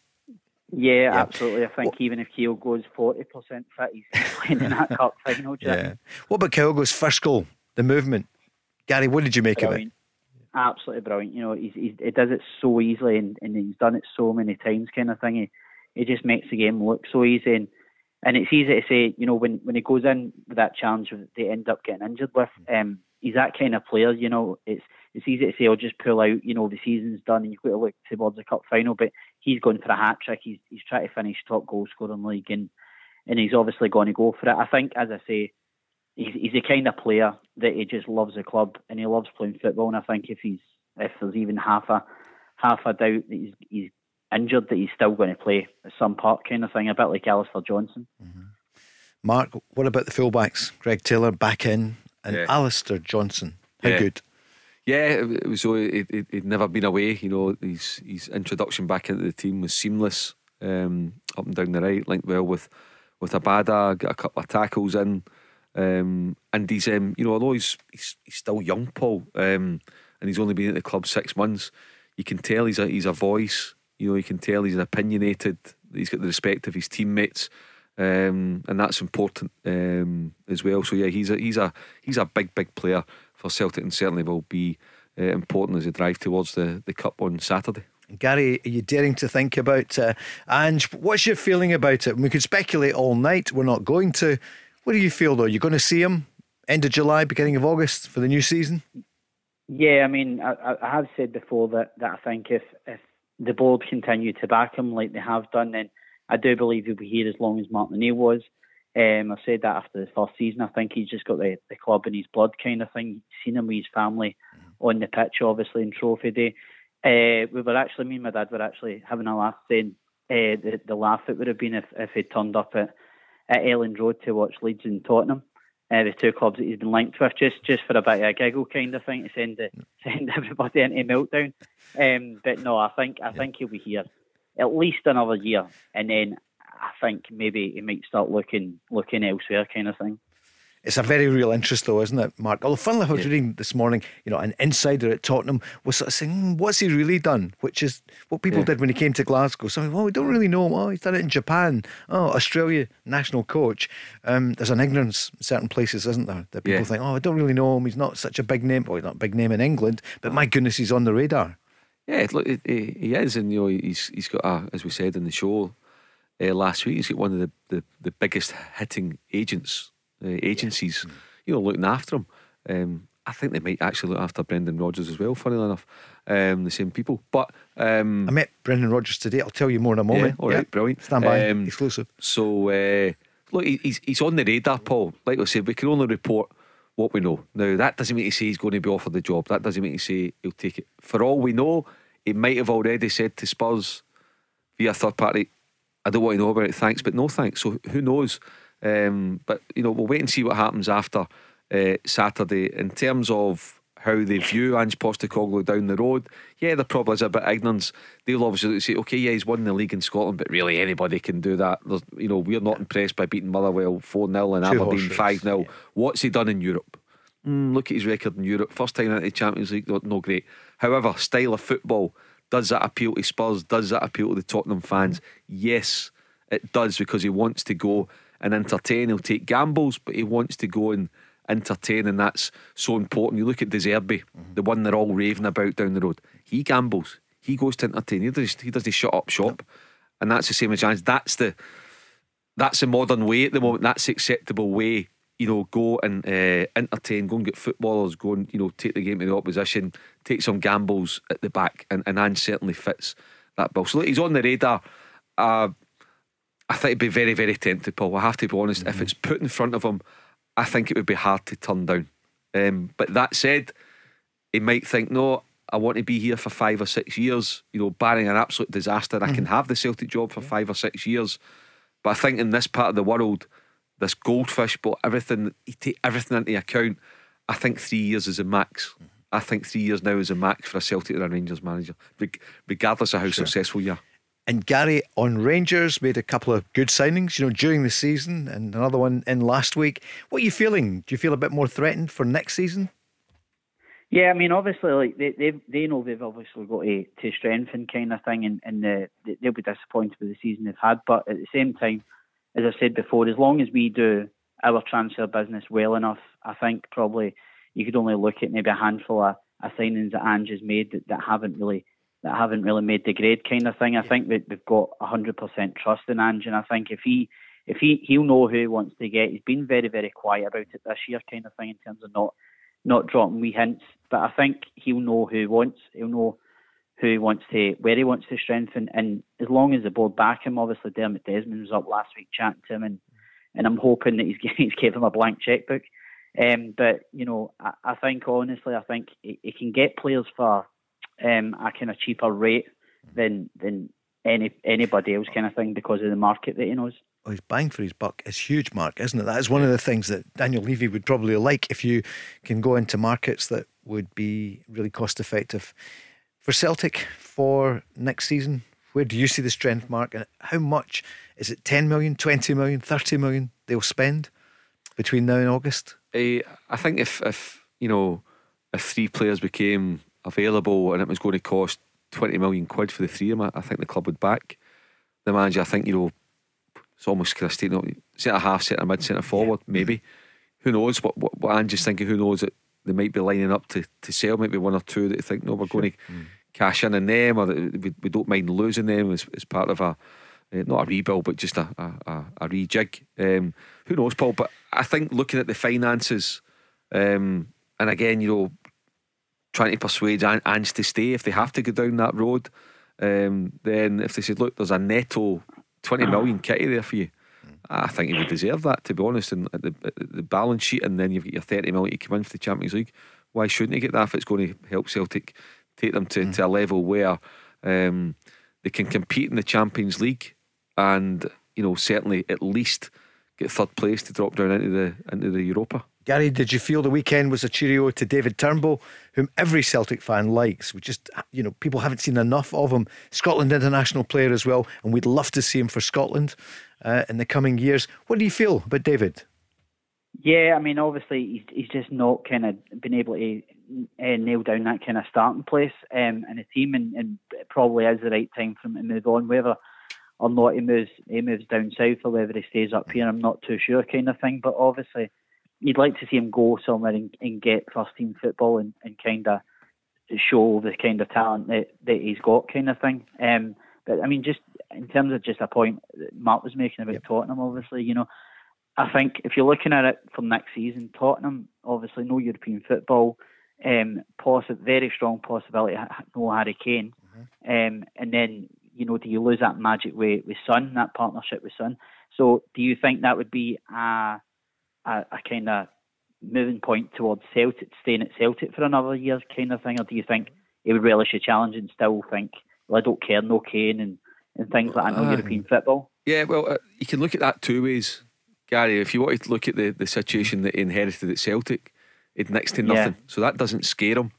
Yeah, absolutely. I think even if Keel goes forty percent fit, he's playing in that cup final. you reckon? What about Kyogo's first goal? The movement. Gary, what did you make of it? Absolutely brilliant. You know, he's, he's, he does it so easily and, and he's done it so many times, kind of thing. He, he just makes the game look so easy. And, and it's easy to say, you know, when, when he goes in with that challenge they end up getting injured with, um, he's that kind of player, you know. It's it's easy to say, I'll just pull out, you know, the season's done and you've got to look towards the cup final. But he's going for a hat trick. He's, he's trying to finish top goal scorer in league and, and he's obviously going to go for it. I think, as I say, he's he's the kind of player that he just loves the club and he loves playing football. And I think if he's if there's even half a half a doubt that he's he's injured, that he's still going to play at some part, kind of thing, a bit like Alistair Johnston. Mm-hmm. Mark, what about the fullbacks? Greg Taylor back in and Yeah. Alistair Johnston. How Yeah. good? Yeah, it was. so It, it, he'd never been away. You know, his his introduction back into the team was seamless. Um, up and down the right, linked well with with Abada. Got a couple of tackles in, um, and he's um, you know, although he's he's, he's still young, Paul, um, and he's only been at the club six months. You can tell he's a he's a voice. You know, you can tell he's an opinionated. He's got the respect of his teammates. Um, and that's important um, as well. So yeah, he's a he's a he's a big big player for Celtic, and certainly will be uh, important as they drive towards the, the cup on Saturday. Gary, are you daring to think about uh, Ange? What's your feeling about it? We could speculate all night. We're not going to. What do you feel though? You're going to see him end of July, beginning of August for the new season? Yeah, I mean, I, I- I have said before that, that I think if, if the board continue to back him like they have done, then I do believe he'll be here as long as Martin O'Neill was. Um, I said that after the first season. I think he's just got the, the club in his blood kind of thing. Seen him with his family on the pitch, obviously, in Trophy Day. Uh, we were actually, me and my dad were actually having a laugh saying uh, the, the laugh it would have been if, if he'd turned up at, at Elland Road to watch Leeds and Tottenham. Uh, the two clubs that he's been linked with, just just for a bit of a giggle kind of thing to send the, send everybody into meltdown. Um, but no, I think I think he'll be here at least another year, and then I think maybe he might start looking looking elsewhere, kind of thing. It's a very real interest, though, isn't it, Mark? Although, funnily, I was reading this morning, you know, an insider at Tottenham was sort of saying, "Hmm, "What's he really done?" Which is what people Yeah. did when he came to Glasgow. So, well, we don't really know. Oh, he's done it in Japan. Oh, Australia national coach. Um, there's an ignorance in certain places, isn't there? That people Yeah. think, "Oh, I don't really know him. He's not such a big name. Well, he's not a big name in England, but my goodness, he's on the radar." Yeah, look, he he is, and you know, he's he's got a, as we said in the show uh, last week, he's got one of the, the, the biggest hitting agents uh, agencies, you know, looking after him. Um, I think they might actually look after Brendan Rodgers as well. Funnily enough, um, the same people. But um, I met Brendan Rodgers today. I'll tell you more in a moment. Yeah, all right, brilliant. Stand by, Um, exclusive. So uh, look, he's he's on the radar, Paul. Like I said, we can only report what we know. Now that doesn't mean to say he's going to be offered the job. That doesn't mean to say he'll take it. For all we know, he might have already said to Spurs via third party, "I don't want to know about it. Thanks, but no thanks." So who knows? Um, but you know, we'll wait and see what happens after uh, Saturday in terms of how they view Ange Postecoglou down the road. Yeah, there probably is a bit of ignorance. They'll obviously say, okay, yeah, he's won the league in Scotland, but really anybody can do that. There's, you know, we're not impressed by beating Motherwell 4 0 and Two Aberdeen 5 0. yeah. What's he done in Europe? Mm, look at his record in Europe. First time into the Champions League, not, no great. However, style of football, does that appeal to Spurs? Does that appeal to the Tottenham fans? Yes, it does because he wants to go and entertain. He'll take gambles, but he wants to go and entertain, and that's so important. You look at De Zerbi, the one they're all raving about down the road. He gambles. He goes to entertain. He does. He does the shut up shop, and that's the same as Giants. That's the that's the modern way at the moment. That's acceptable way. You know, go and uh, entertain, go and get footballers, go and you know take the game to the opposition, take some gambles at the back, and and Ange certainly fits that bill. So he's on the radar. Uh, I think it'd be very, very tempted, Paul. I have to be honest. If it's put in front of him, I think it would be hard to turn down. Um, but that said, he might think, no, I want to be here for five or six years. You know, barring an absolute disaster, I can have the Celtic job for five or six years. But I think in this part of the world, this goldfish, but everything, you take everything into account. I think three years is a max. I think three years now is a max for a Celtic or a Rangers manager, regardless of how successful you are. And Gary on Rangers made a couple of good signings, you know, during the season, and another one in last week. What are you feeling? Do you feel a bit more threatened for next season? Yeah, I mean, obviously, like they they they know they've obviously got to, to strengthen kind of thing, and and uh, they- they'll be disappointed with the season they've had. But at the same time, as I said before, as long as we do our transfer business well enough, I think probably you could only look at maybe a handful of, of signings that Ange has made that, that haven't really that haven't really made the grade kind of thing. I think that we've got hundred percent trust in Ange, and I think if he if he he'll know who he wants to get. He's been very very quiet about it this year, kind of thing, in terms of not not dropping wee hints. But I think he'll know who he wants. He'll know who he wants to, where he wants to strengthen. And as long as the board back him, obviously Dermot Desmond was up last week chatting to him, and, and I'm hoping that he's he's gave him a blank checkbook. Um, but you know, I, I think honestly, I think he, he can get players for um, a kind of cheaper rate than than any anybody else kind of thing because of the market that he knows. Oh, he's bang for his buck. It's huge, Mark, isn't it? That is one of the things that Daniel Levy would probably like if you can go into markets that would be really cost effective. For Celtic for next season, where do you see the strength, Mark? And how much is it 10 million, 20 million, 30 million they'll spend between now and August? Eh, I think if if you know if three players became available and it was going to cost twenty million quid for the three of them, I I think the club would back the manager. I think you know it's almost kind of up centre half, centre mid, centre forward, maybe. Who knows what what, what is thinking? Who knows that they might be lining up to, to sell? Maybe one or two that they think no, we're going to cash in on them, or that we, we don't mind losing them as, as part of a uh, not a rebuild, but just a a, a, rejig. Um, who knows, Paul? But I think looking at the finances, um, and again, you know, trying to persuade An- Ange to stay if they have to go down that road, um, then if they said, look, there's a netto 20 million kitty there for you, I think he would deserve that, to be honest. And at the, at the balance sheet, and then you've got your 30 million to come in for the Champions League. Why shouldn't he get that if it's going to help Celtic take them to, to a level where um, they can compete in the Champions League and, you know, certainly at least get third place to drop down into the into the Europa? Gary, did you feel the weekend was a cheerio to David Turnbull, whom every Celtic fan likes? We just, you know, people haven't seen enough of him. Scotland international player as well, and we'd love to see him for Scotland uh, in the coming years. What do you feel about David? Yeah, I mean, obviously he's he's just not kind of been able to uh, nail down that kind of starting place um, in a team, and, and probably is the right time for him to move on. Whether or not he moves he moves down south or whether he stays up here, I'm not too sure, kind of thing. But obviously, you'd like to see him go somewhere and, and get first team football and, and kind of show the kind of talent that, that he's got, kind of thing. Um, but I mean, just in terms of just a point that Mark was making about Tottenham, obviously, you know, I think if you're looking at it for next season, Tottenham obviously no European football, um, possi- very strong possibility no Harry Kane, mm-hmm. um, and then you know do you lose that magic with with Son, that partnership with Sun? So do you think that would be a a, a kind of moving point towards Celtic, staying at Celtic for another year kind of thing, or do you think he would relish a challenge and still think, well, I don't care, no Kane and, and things like that, no uh, European football? Yeah, well, uh, you can look at that two ways, Gary. If you wanted to look at the, the situation that he inherited at Celtic, it's next to nothing. Yeah. So that doesn't scare him.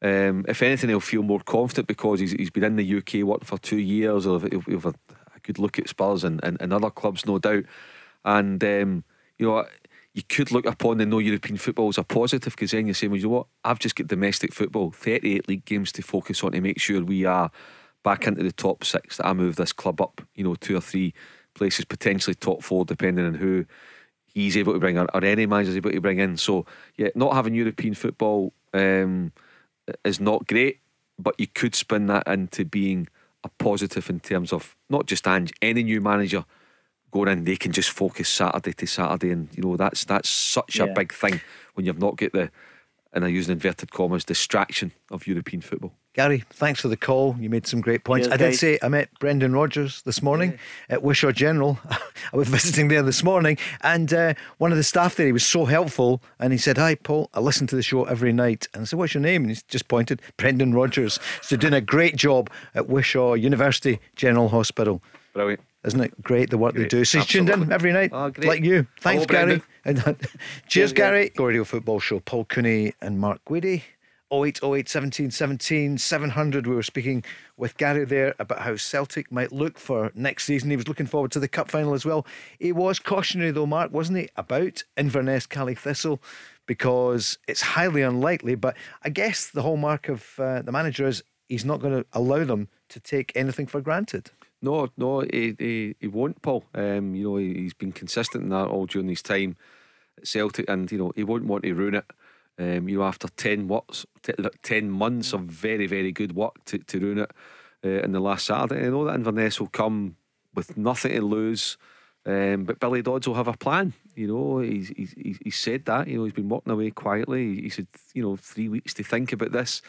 Um, if anything, he'll feel more confident because he's, he's been in the UK what for two years, or he'll, he'll have a good look at Spurs and, and, and other clubs, no doubt. And um, you know, you could look upon the no European football as a positive because then you're saying, well, you know what? I've just got domestic football, 38 league games to focus on to make sure we are back into the top six. That I move this club up, you know, two or three places, potentially top four, depending on who he's able to bring or, or any manager's able to bring in. So, yeah, not having European football um, is not great, but you could spin that into being a positive in terms of not just Ange, any new manager going in, they can just focus Saturday to Saturday, and you know that's that's such yeah. a big thing when you've not got the, and I use an inverted commas, distraction of European football. Gary, thanks for the call. You made some great points. Cheers, I did guys. say I met Brendan Rogers this morning yeah. at Wishaw General. I was visiting there this morning, and uh, one of the staff there, he was so helpful. And he said, Hi, Paul, I listen to the show every night. And I said, What's your name? And he just pointed, Brendan Rogers. So, doing a great job at Wishaw University General Hospital. Brilliant. Isn't it great the work great. they do? So he's tuned in every night, oh, like you. Thanks, Hello, Gary. Cheers, Gary. Radio Football Show. Paul Cooney and Mark Guidi. 0808 17 17 700. We were speaking with Gary there about how Celtic might look for next season. He was looking forward to the cup final as well. He was cautionary though, Mark, wasn't he, about Inverness Caley Thistle because it's highly unlikely. But I guess the hallmark of uh, the manager is he's not going to allow them to take anything for granted. No, no, he, he, he won't, Paul. Um, you know, he, has been consistent in that all during his time at Celtic, and you know, he won't want to ruin it. Um, you know, after 10, works, 10 months of very, very good work to, to ruin it uh, in the last Saturday. I know that Inverness will come with nothing to lose, um, but Billy Dodds will have a plan. You know, he's, he's, he's said that. You know, he's been working away quietly. He said, you know, three weeks to think about this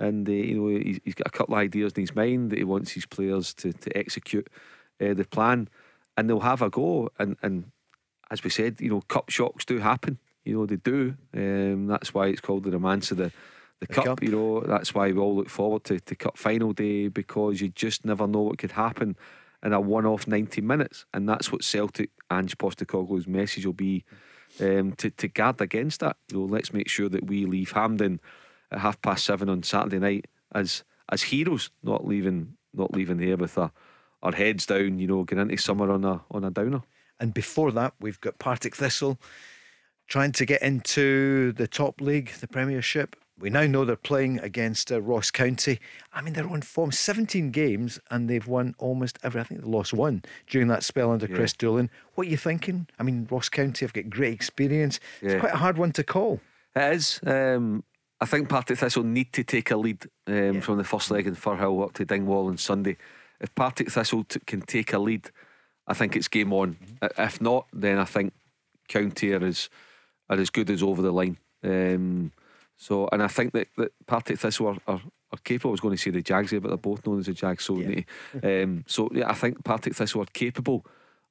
and uh, you know he's, he's got a couple of ideas in his mind that he wants his players to to execute uh, the plan, and they'll have a go. And and as we said, you know, cup shocks do happen. You know they do. Um, that's why it's called the romance of the. The, the cup, cup, you know, that's why we all look forward to, to cup final day because you just never know what could happen in a one off 90 minutes. And that's what Celtic and Postecoglou's message will be um, to, to guard against that. You know, let's make sure that we leave Hampden at half past seven on Saturday night as as heroes, not leaving not leaving here with our, our heads down, you know, getting into summer on a on a downer. And before that, we've got Partick Thistle trying to get into the top league, the Premiership. We now know they're playing against uh, Ross County. I mean, they're on form 17 games and they've won almost every. I think they lost one during that spell under yeah. Chris Doolan. What are you thinking? I mean, Ross County have got great experience. Yeah. It's quite a hard one to call. It is. Um, I think Partick Thistle need to take a lead um, yeah. from the first leg in Firhill up to Dingwall on Sunday. If Partick Thistle t- can take a lead, I think it's game on. Mm-hmm. If not, then I think County are as are as good as over the line. Um, so, and I think that, that Partick Thistle are, are, are, capable. I was going to say the Jags here, but they're both known as the Jags. So, yeah. um, so yeah, I think Partick Thistle are capable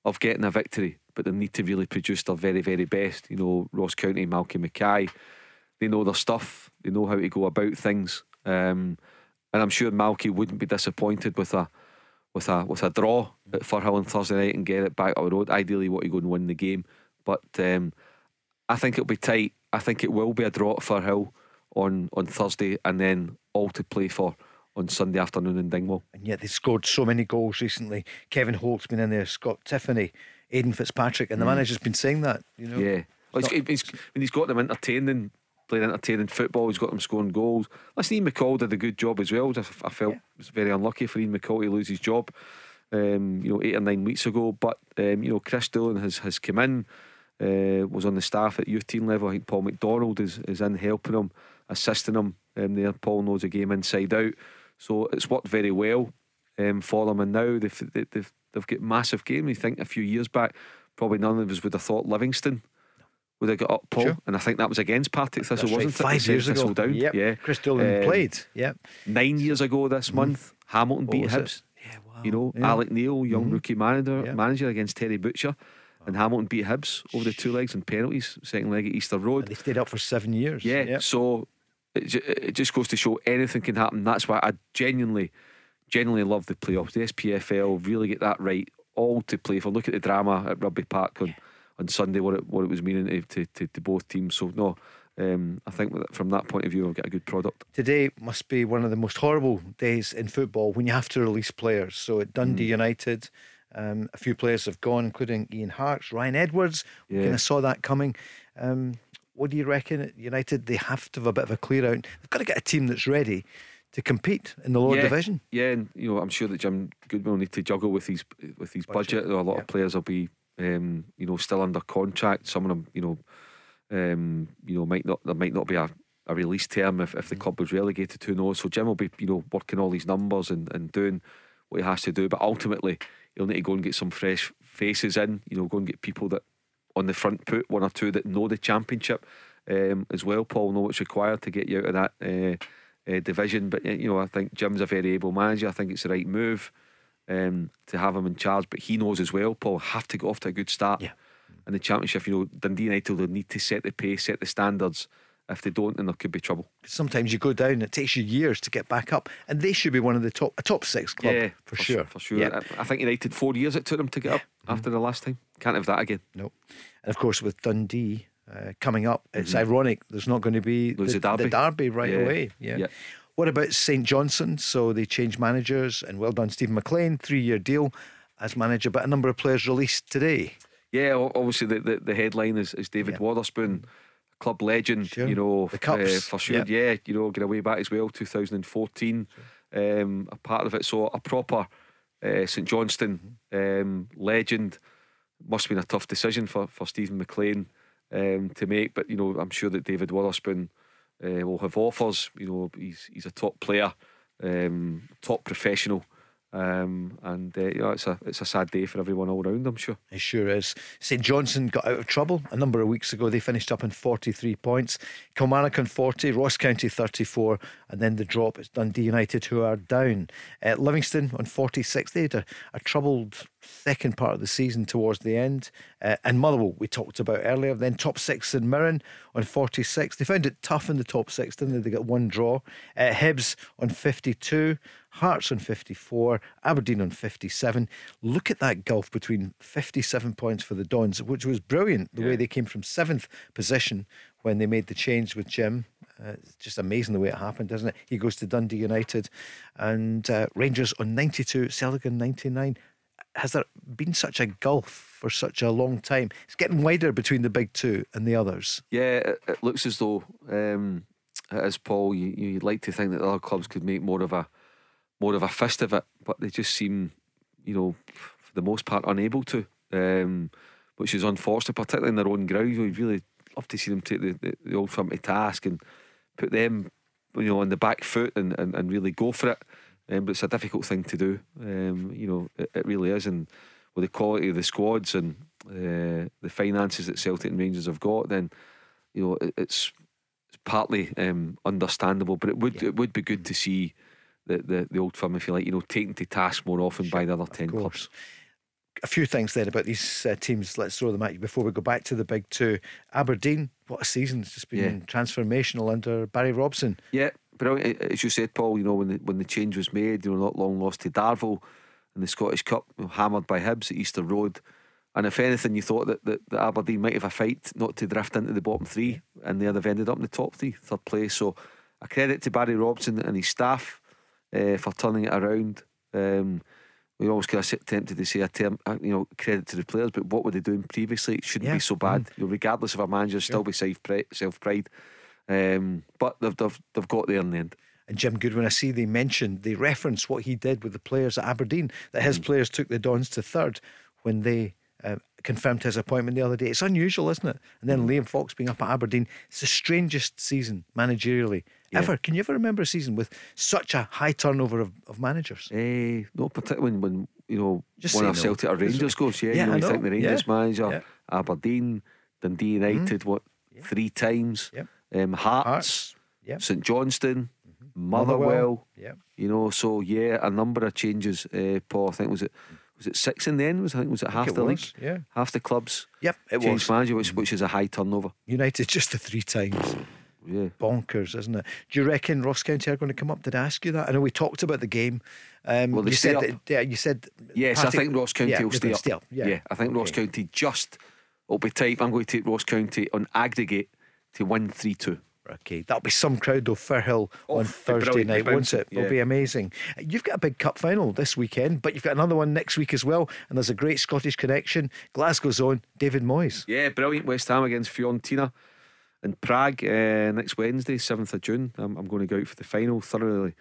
of getting a victory, but they need to really produce their very, very best. You know, Ross County, Malky Mackay they know their stuff. They know how to go about things. Um, and I'm sure Malky wouldn't be disappointed with a with a with a draw at Firhill on Thursday night and get it back on the road. Ideally, want to go and win the game, but um, I think it'll be tight. I think it will be a draw at Firhill on on Thursday, and then all to play for on Sunday afternoon in Dingwall. And yet they scored so many goals recently. Kevin Holt's been in there, Scott Tiffoney, Aidan Fitzpatrick, and the mm. manager's been saying that. You know, yeah. Well, he's, he's, when he's got them entertaining playing entertaining football. He's got them scoring goals. Listen, Ian McCall did a good job as well. I, I felt yeah. was very unlucky for Ian McCall to lose his job. Um, you know, eight or nine weeks ago. But um, you know, Chris Doolan has has come in. Uh, was on the staff at youth team level. I think Paul McDonald is, is in helping him, assisting him um, there. Paul knows the game inside out, so it's worked very well um, for them. And now they've they've they've got massive game. You think a few years back, probably none of us would have thought Livingston would have got up, Paul. Sure. And I think that was against Partick Thistle, That's wasn't it? Five years ago. Thistle down. Yep. Yeah. Chris Doolan Um, played. Yep. Nine years ago this month, Hamilton What beat? Hibs. Yeah, wow. You know, Yeah. Alex Neil, young rookie manager, Yeah. manager against Terry Butcher. And Hamilton beat Hibs over the two legs and penalties, second leg at Easter Road. And they stayed up for seven years. Yeah, Yep. so it, it just goes to show anything can happen. That's why I genuinely, genuinely love the playoffs. The SPFL really get that right. All to play for. Look at the drama at Rugby Park on, on Sunday. What it what it was meaning to to, to, to both teams. So no, um, I think that from that point of view, I've got a good product. Today must be one of the most horrible days in football when you have to release players. So at Dundee Mm. United, um, a few players have gone, including Ian Harkes, Ryan Edwards. We Yeah. kind of saw that coming. Um, what do you reckon at United? They have to have a bit of a clear out. They've got to get a team that's ready to compete in the lower yeah, division. Yeah, and you know, I'm sure that Jim Goodwin will need to juggle with his with his budget. Budget, A lot yeah. of players will be, um, you know, still under contract. Some of them, you know, um, you know, might not there might not be a, a release term if, if the club was relegated. Who knows? So Jim will be, you know, working all these numbers and, and doing what he has to do. But ultimately, he'll need to go and get some fresh faces in. You know, go and get people that on the front foot, one or two that know the championship um, as well. Paul know what's required to get you out of that. Uh, uh, division. But you know, I think Jim's a very able manager. I think it's the right move um, to have him in charge. But he knows as well, Paul, have to get off to a good start. Yeah. In the championship, you know, Dundee United will need to set the pace, set the standards. If they don't, then there could be trouble. Sometimes you go down, it takes you years to get back up, and they should be one of the top, a top six club yeah, for, sure. for sure. Yeah. I, I think United four years it took them to get up Mm-hmm. after the last time. Can't have that again. No. And of course, with Dundee uh, coming up, it's ironic there's not going to be Lose the, the derby. right Yeah. away. Yeah. Yeah. What about St Johnstone? So they changed managers, and well done, Steven MacLean, three year deal as manager, but a number of players released today. Yeah, obviously the, the, the headline is, is David Yeah. Waterspoon, club legend. Sure. You know, The Cups, uh, for sure. yeah. Yeah, you know, get away back as well. 2014, um, a part of it. So a proper uh, St Johnstone um, legend. Must have been a tough decision for for Steven MacLean um, to make, but you know, I'm sure that David Wotherspoon uh, will have offers. You know, he's he's a top player, um, top professional. Um, and uh, you know, it's a it's a sad day for everyone all round. I'm sure. It sure is. St Johnstone got out of trouble a number of weeks ago. They finished up in 43 points. Kilmarnock on 40, Ross County 34, and then the drop is Dundee United, who are down. Uh, Livingston on 46. They had a, a troubled second part of the season towards the end. Uh, and Motherwell, we talked about earlier. Then top six in Mirren on 46. They found it tough in the top six, didn't they? They got one draw. Uh, Hibs on 52. Hearts on 54, Aberdeen on 57. Look at that gulf between 57 points for the Dons, which was brilliant. The way they came from seventh position when they made the change with Jim. Uh, it's just amazing the way it happened, isn't it? He goes to Dundee United and uh, Rangers on 92, Celtic on 99. Has there been such a gulf for such a long time? It's getting wider between the big two and the others. Yeah, it, looks as though um, is Paul. You, you'd like to think that the other clubs could make more of a more of a fist of it, but they just seem, you know, for the most part, unable to. Um, which is unfortunate, particularly in their own ground. We'd really love to see them take the, the, the old firm to task and put them, you know, on the back foot and, and, and really go for it. Um, but it's a difficult thing to do. Um, you know, it, it really is. And with the quality of the squads and uh, the finances that Celtic and Rangers have got, then you know it, it's it's partly um, understandable. But it would it would be good to see the, the the old firm, if you like, you know, taken to task more often by the other ten course. clubs. a few things then about these uh, teams. Let's throw them at you before we go back to the big two. Aberdeen, what a season! It's just been Yeah. transformational under Barry Robson. Yeah, brilliant. As you said, Paul, you know, when the, when the change was made, you know, not long lost to Darvel in the Scottish Cup, you know, hammered by Hibs at Easter Road. And if anything, you thought that, that, that Aberdeen might have a fight not to drift into the bottom three, and they'd have ended up in the top three, third place. So, a credit to Barry Robson and his staff uh, for turning it around. Um, we always kind of tempted to say a term, you know, credit to the players, but what were they doing previously? It shouldn't Yeah. be so bad. You know, regardless of our manager, still be self pride. Um, but they've, they've they've got there in the end. And Jim Goodwin, I see they mentioned, they referenced what he did with the players at Aberdeen, that his players took the Dons to third when they uh, confirmed his appointment the other day. It's unusual, isn't it? And then Mm. Liam Fox being up at Aberdeen. It's the strangest season managerially ever. Can you ever remember a season with such a high turnover of, of managers? Eh, not particularly when, when you know Just one of no. Celtic or Rangers goes. Yeah, Yeah, you know, I you think the Rangers Yeah. manager, Yeah. Mm-hmm. Aberdeen, Dundee United, what three times? Yep. Um, Hearts, yep. St Johnstone, Mm-hmm. Motherwell, Motherwell. yep. You know, so yeah, a number of changes. Uh, Paul, I think was it was it six in the end? Was I think was it half it the league? yeah. half the clubs. Yep, it changed was. Manager, which which is a high turnover. United just the three times. Yeah. Bonkers, isn't it? Do you reckon Ross County are going to come up? Did I ask you that? I know we talked about the game. Um, they you said up? that, yeah, you said Yes, I think Ross County yeah, will stay up. stay up. Yeah, I think Ross County just will be tight. I'm going to take Ross County on aggregate to win three two. Okay, that'll be some crowd though. Firhill Oh, on Thursday night, won't it? It'll be amazing. You've got a big cup final this weekend, but you've got another one next week as well. And there's a great Scottish connection. Glasgow's own David Moyes. Yeah, brilliant. West Ham against Fiorentina in Prague uh, next Wednesday, 7th of June. I'm, I'm going to go out for the final. Thoroughly,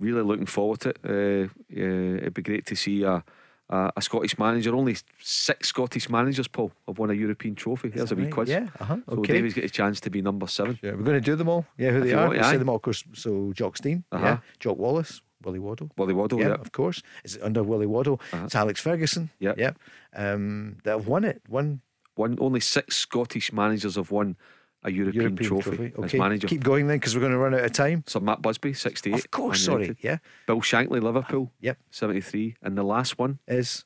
really looking forward to it. Uh, uh, it'd be great to see a, a, a Scottish manager. Only six Scottish managers, Paul, have won a European trophy. There's a wee right? quiz. Yeah, uh-huh, So okay. David's got a chance to be number seven. Yeah, we're going to do them all. Yeah, who If they are. want, We'll say them all, of course. So Jock Stein, Uh-huh. yeah, Jock Wallace, Willie Waddell. Willie Waddell, yeah, yeah. of course. Is it under Willie Waddell? It's Alex Ferguson. Yeah. yeah. Um, that have won it. Won One, only six Scottish managers have won a European, European trophy, trophy. as Okay, manager. keep going then because we're going to run out of time. So Matt Busby, 68. Of course, sorry. Yeah, Bill Shankly, Liverpool, ah, Yep. 73. And the last one, is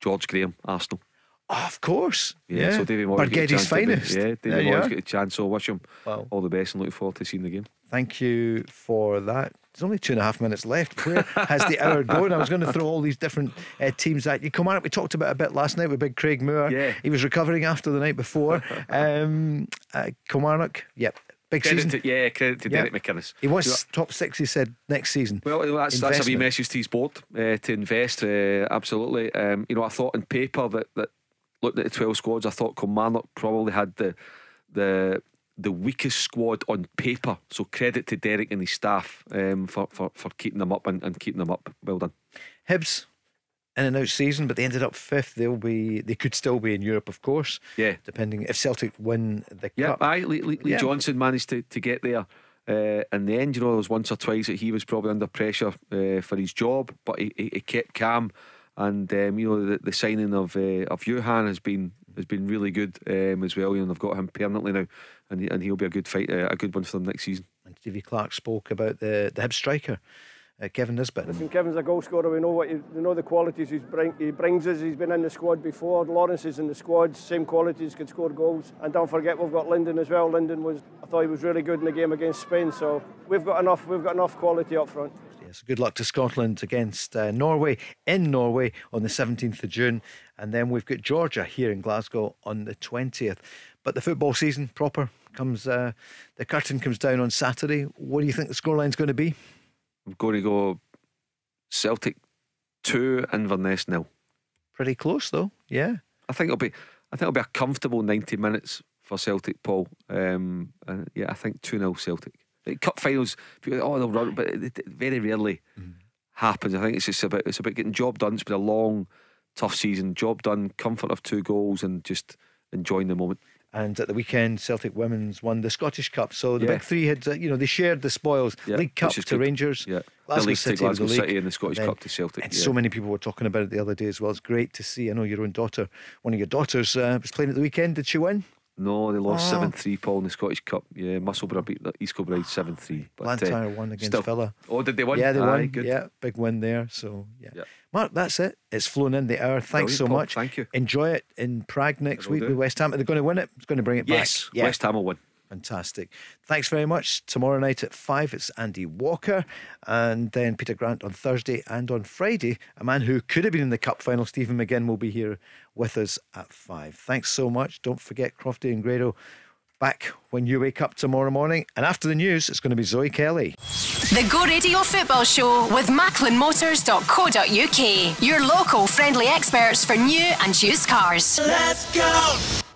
George Graham, Arsenal. of course. Yeah, so David Moyes. Bargetti's be- finest. Yeah, David Moyes got a chance. So wish him Wow. all the best and looking forward to seeing the game. Thank you for that. There's only two and a half minutes left. Where has the hour gone? I was going to throw all these different uh, teams at you. Kilmarnock, we talked about a bit last night with Big Craig Moore. Yeah. He was recovering after the night before. um, uh, Kilmarnock, yep. Big Credit season. to, yeah, credit to Yeah. Derek McInnes. He wants top six, he said, next season. Well, that's, that's a wee message to his board uh, to invest. Uh, absolutely. Um, you know, I thought in paper that, that looking at the twelve squads, I thought Kilmarnock probably had the the the weakest squad on paper. So credit to Derek and his staff um, for, for for keeping them up and, and keeping them up. Well done. Hibs, in and out season, but they ended up fifth. They'll be, they could still be in Europe, of course. Yeah. Depending if Celtic win the Yeah, cup. aye, Lee, Lee, Lee Yeah. Johnson managed to, to get there. Uh, in the end, you know, there was once or twice that he was probably under pressure uh, for his job, but he, he, he kept calm. And um, you know, the, the signing of uh, of Youan has been has been really good um, as well. You know, they've got him permanently now, and he, and he'll be a good fight, uh, a good one for them next season. And Stevie Clarke spoke about the, the Hibs striker, uh, Kevin Nisbet. Listen, Kevin's a goal scorer. We know what he, we know the qualities he's bring, he brings us. He's been in the squad before. Lawrence is in the squad, same qualities, can score goals. And don't forget we've got Lyndon as well. Lyndon was, I thought he was really good in the game against Spain. So we've got enough. We've got enough quality up front. Yes, good luck to Scotland against uh, Norway in Norway on the 17th of June. And then we've got Georgia here in Glasgow on the 20th. But the football season proper comes, uh, the curtain comes down on Saturday. What do you think the scoreline's going to be? I'm going to go Celtic two, Inverness nil. Pretty close though, yeah. I think it'll be I think it'll be a comfortable ninety minutes for Celtic, Paul. Um, and yeah, I think two 0 Celtic. Cup finals, people oh they'll run, but it, it very rarely happens. I think it's just about it's about getting job done. It's been a long, tough season. Job done, comfort of two goals, and just enjoying the moment. And at the weekend, Celtic women's won the Scottish Cup. So the Yeah. big three had, you know, they shared the spoils. Yeah, League Cup to good. Rangers, Yeah, Glasgow the league City, to Glasgow the league, City, and the Scottish then- Cup to Celtic. And yeah. so many people were talking about it the other day as well. It's great to see. I know your own daughter, one of your daughters, uh, was playing at the weekend. Did she win? No, they lost Oh. seven three, Paul, in the Scottish Cup. Yeah, Musselburgh beat East Kilbride seven three. Blantyre uh, won against still- Villa. Oh, did they win? Yeah, they Aye, won. Good. Yeah, big win there. So yeah. Yeah. Mark, that's it. It's flown in the hour. Thanks Brilliant, so Paul. much. Thank you. Enjoy it in Prague next will week do. with West Ham. Are they going to win it? It's going to bring it Yes, back. Yes, West Ham will win. Fantastic. Thanks very much. Tomorrow night at five, it's Andy Walker, and then Peter Grant on Thursday and on Friday. A man who could have been in the cup final, Stephen McGinn, will be here with us at five. Thanks so much. Don't forget Crofty and Grado back when you wake up tomorrow morning. And after the news, it's going to be Zoe Kelly. The Go Radio Football Show with MacklinMotors.co.uk. Your local friendly experts for new and used cars. Let's go!